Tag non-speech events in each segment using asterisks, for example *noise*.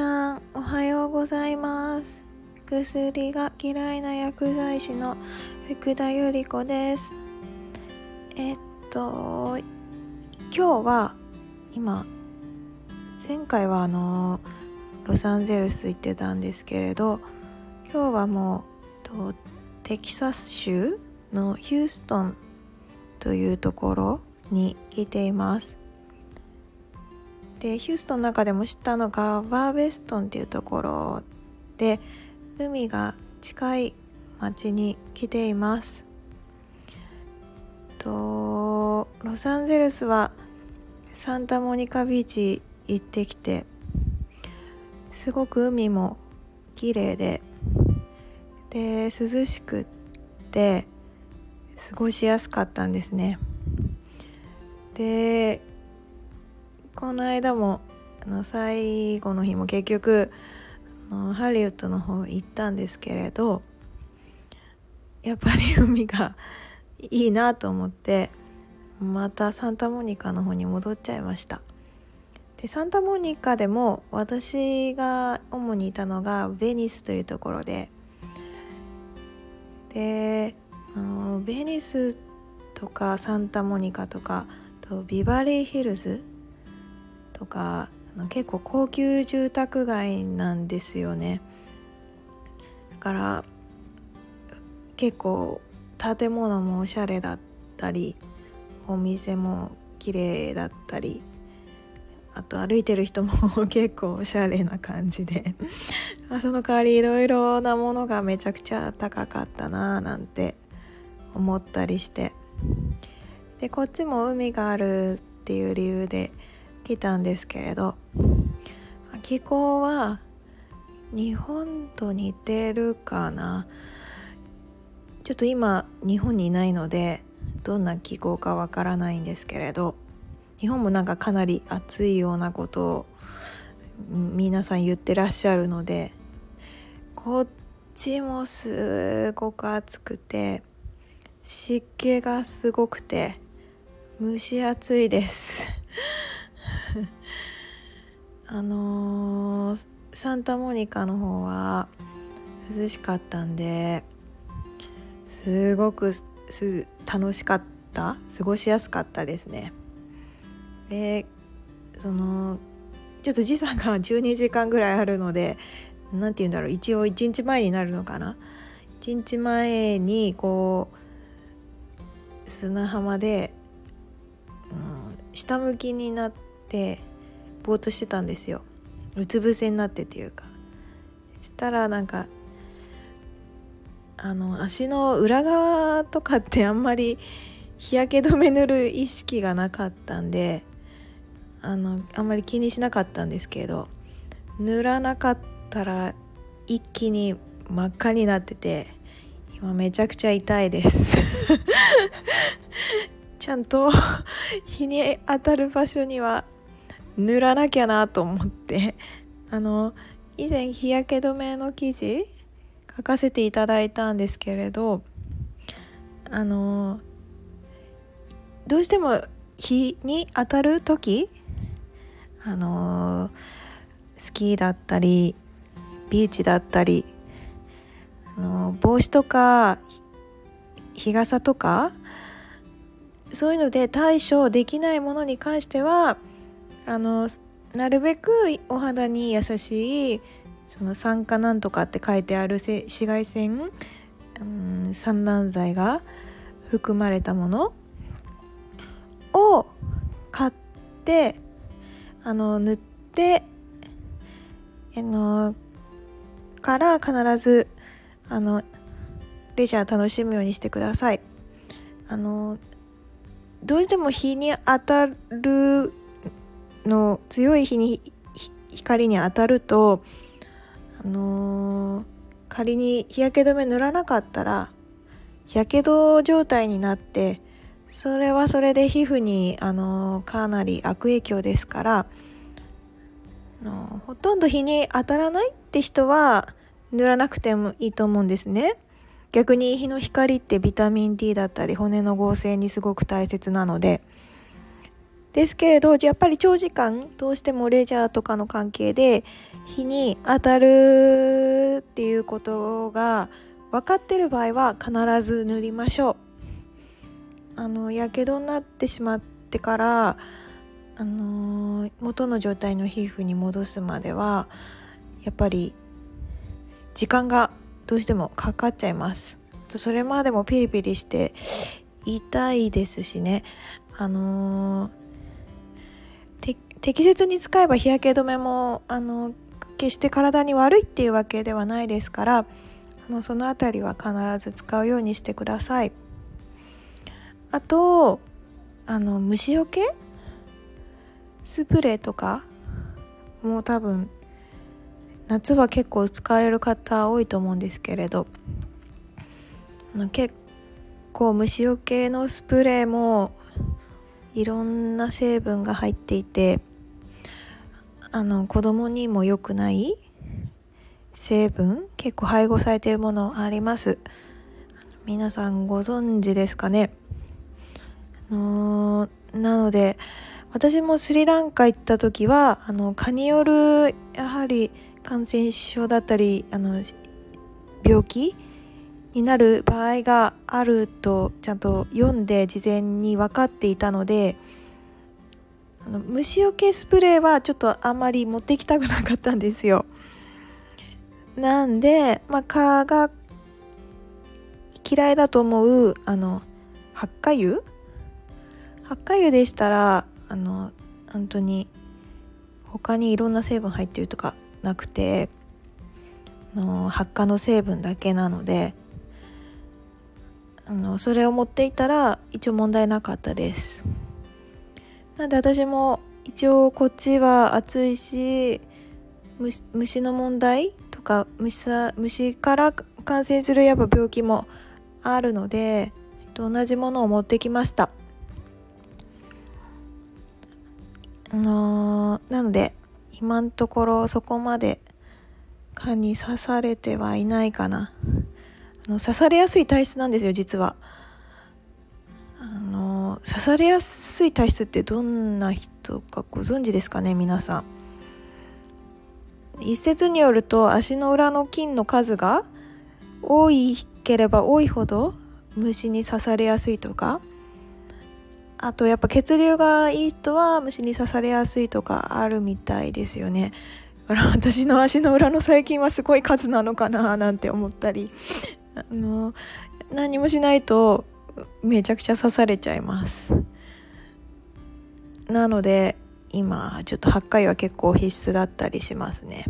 さんおはようございます。薬が嫌いな薬剤師の福田由里子です。えっと今日は今前回はあのロサンゼルス行ってたんですけれど今日はもうテキサス州のヒューストンというところに来ています。でヒューストンの中でも知ったのがバーベストンっていうところで海が近い町に来ています。とロサンゼルスはサンタモニカビーチ行ってきてすごく海も綺麗でで涼しくって過ごしやすかったんですね。でこの間もあの最後の日も結局あのハリウッドの方行ったんですけれどやっぱり海が *laughs* いいなと思ってまたサンタモニカの方に戻っちゃいました。でサンタモニカでも私が主にいたのがベニスというところでであのベニスとかサンタモニカとかとビバリーヒルズとかあの結構高級住宅街なんですよね。だから結構建物もおしゃれだったりお店も綺麗だったりあと歩いてる人も *laughs* 結構おしゃれな感じで。その代わりいろいろなものがめちゃくちゃ高かったなーなんて思ったりして。でこっちも海があるっていう理由で来たんですけれど気候は日本と似てるかな。ちょっと今日本にいないのでどんな気候かわからないんですけれど日本もなんかかなり暑いようなことを皆さん言ってらっしゃるのでこっちもすごく暑くて湿気がすごくて蒸し暑いです。*laughs* あのー、サンタモニカの方は涼しかったんですごくす楽しかった。過ごしやすかったですね。でそのちょっと時差が *laughs* 12時間ぐらいあるので何て言うんだろう。一応1日前になるのかな。1日前にこう砂浜で、うん、下向きになってぼーっとしてたんですよ。うつ伏せになってっていうか。そしたらなんかあの足の裏側とかって *laughs* あんまり日焼け止め塗る意識がなかったんであのあんまり気にしなかったんですけど塗らなかったら一気に真っ赤になってて今めちゃくちゃ痛いです。*laughs* ちゃんと *laughs* 日に当たる場所には塗らなきゃなと思って。*laughs* あの以前日焼け止めの記事書かせていただいたんですけれどあのどうしても日に当たる時あのスキーだったりビーチだったりあの帽子とか日傘とかそういうので対処できないものに関してはあのなるべくお肌に優しいその酸化なんとかって書いてある紫外線、うん、散乱剤が含まれたものを買ってあの塗ってあのから必ずあのレジャー楽しむようにしてください。あのどうしても日に当たるの強い日に光に当たるとあのー、仮に日焼け止め塗らなかったらやけど状態になってそれはそれで皮膚に、あのー、かなり悪影響ですからあのほとんど日に当たらないって人は塗らなくてもいいと思うんですね。逆に日の光ってビタミン D だったり骨の合成にすごく大切なのでですけれどやっぱり長時間どうしてもレジャーとかの関係で日に当たるっていうことが分かってる場合は必ず塗りましょう。あのやけどになってしまってからあの、元の状態の皮膚に戻すまではやっぱり時間がどうしてもかかっちゃいます。それまでもピリピリして痛いですしね。あのー適切に使えば日焼け止めもあの決して体に悪いっていうわけではないですからあのその辺りは必ず使うようにしてください。あとあの虫よけ？スプレーとか？もう多分夏は結構使われる方多いと思うんですけれど。結構虫よけのスプレーもいろんな成分が入っていてあの子供にも良くない成分結構配合されているものあります。皆さんご存知ですかね？あのなので私もスリランカ行った時はあの蚊によるやはり感染症だったりあの病気になる場合があるとちゃんと読んで事前に分かっていたのであの虫除けスプレーはちょっとあんまり持ってきたくなかったんですよ。なんで、まあ、蚊が嫌いだと思うあの発火油発火油でしたらあの本当に他にいろんな成分入ってるとかなくての発火の成分だけなのであのそれを持っていたら一応問題なかったです。なんで私も一応こっちは暑いし虫の問題とか虫虫から感染するやっぱ病気もあるので同じものを持ってきました。あのー、なので今のところそこまで蚊に刺されてはいないかなの刺されやすい体質なんですよ実は。あの。刺されやすい体質ってどんな人かご存知ですかね皆さん。一説によると足の裏の菌の数が多いければ多いほど虫に刺されやすいとか。あとやっぱ血流がいい人は虫に刺されやすいとかあるみたいですよね。だから私の足の裏の細菌はすごい数なのかななんて思ったりあの何もしないとめちゃくちゃ刺されちゃいます。なので今ちょっと8回は結構必須だったりしますね。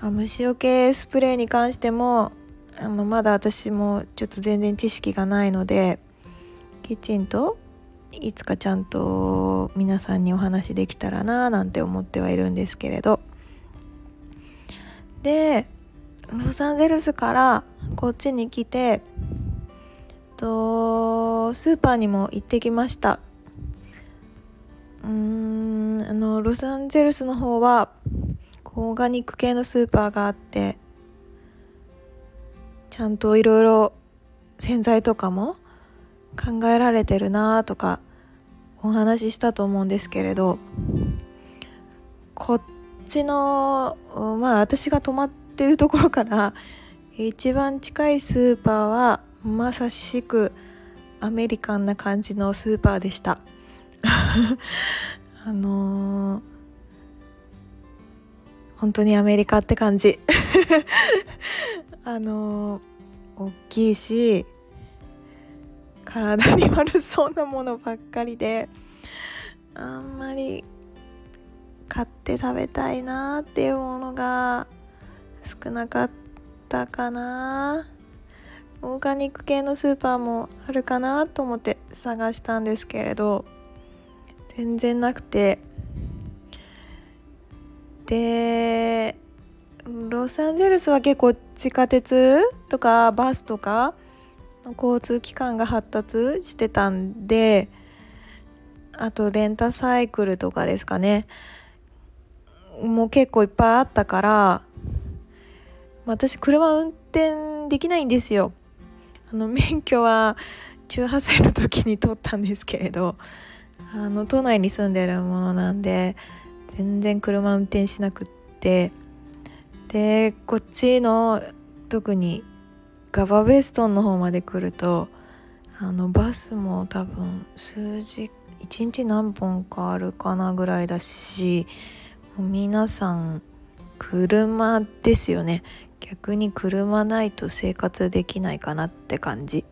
虫除けスプレーに関してもあのまだ私もちょっと全然知識がないのできちんといつかちゃんと皆さんにお話できたらななんて思ってはいるんですけれど。でロサンゼルスからこっちに来てとスーパーにも行ってきました。うーんあのロサンゼルスの方はオーガニック系のスーパーがあってちゃんといろいろ洗剤とかも考えられてるなとかお話ししたと思うんですけれどこっちのまあ私が泊まっててるところから一番近いスーパーはまさしくアメリカンな感じのスーパーでした。*laughs* あのー、本当にアメリカって感じ。*laughs* あのー、大きいし体に悪そうなものばっかりであんまり買って食べたいなっていうものが少なかったかな。オーガニック系のスーパーもあるかなと思って探したんですけれど全然なくて。でロサンゼルスは結構地下鉄とかバスとかの交通機関が発達してたんであとレンタサイクルとかですかね。もう結構いっぱいあったから私車運転できないんですよ。あの *laughs* 免許は18歳の時に取ったんですけれどあの都内に住んでるものなんで全然車運転しなくって。でこっちの特にガバベストンの方まで来るとあのバスも多分数時1日何本かあるかなぐらいだし皆さん車ですよね。逆に車ないと生活できないかなって感じ。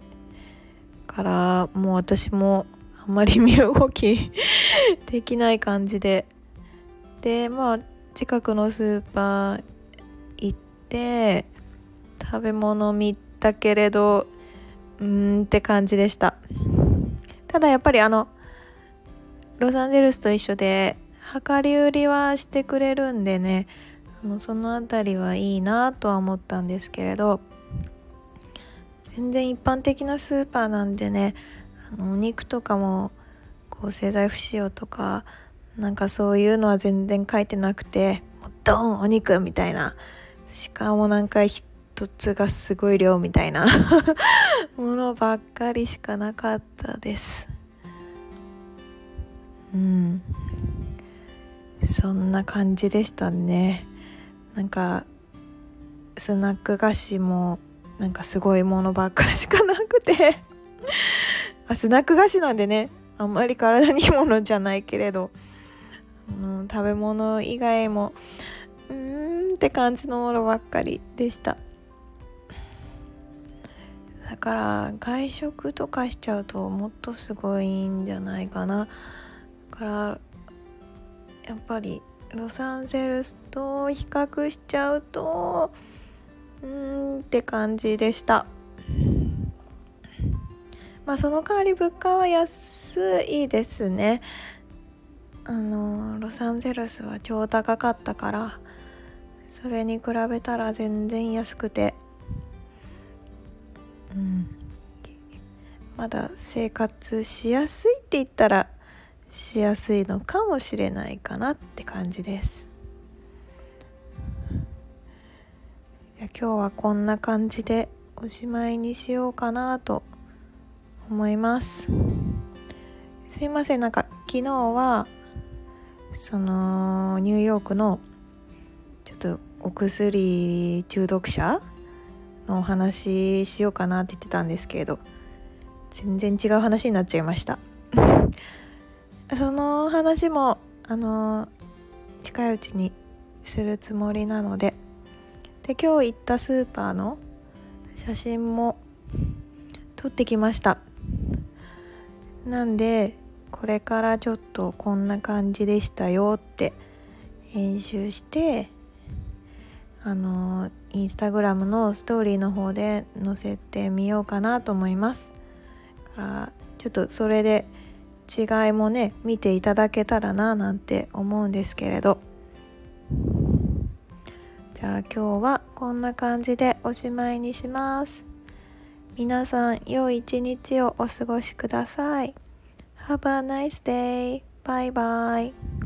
からもう私もあんまり身動き *laughs* できない感じで。でまあ近くのスーパー行って食べ物見たけれどうーんって感じでした。ただやっぱりあのロサンゼルスと一緒で量り売りはしてくれるんでねその辺りはいいなとは思ったんですけれど全然一般的なスーパーなんでねあのお肉とかもこう製剤不使用とかなんかそういうのは全然書いてなくてもうドンお肉みたいなしかもなんか一つがすごい量みたいな *laughs* ものばっかりしかなかったです。うん。そんな感じでしたね。なんかスナック菓子もなんかすごいものばっかりしかなくて。*laughs* あスナック菓子なんでねあんまり体にいいものじゃないけれど、うん、食べ物以外もうーんって感じのものばっかりでした。だから外食とかしちゃうともっとすごいんじゃないかな。だからやっぱりロサンゼルスと比較しちゃうとうーんって感じでした。まあその代わり物価は安いですね。あのロサンゼルスは超高かったからそれに比べたら全然安くて。うん。まだ生活しやすいって言ったらしやすいのかもしれないかなって感じです。今日はこんな感じでおしまいにしようかなと思います。すいません。なんか昨日はそのニューヨークのちょっとお薬中毒者のお話しようかなって言ってたんですけれど全然違う話になっちゃいました。その話もあの近いうちにするつもりなのでで今日行ったスーパーの写真も撮ってきました。なんでこれからちょっとこんな感じでしたよって編集してあのインスタグラムのストーリーの方で載せてみようかなと思います。からちょっとそれで違いもね見ていただけたらななんて思うんですけれど。じゃあ今日はこんな感じでおしまいにします。皆さん良い一日をお過ごしください。Have a nice day. バイバイ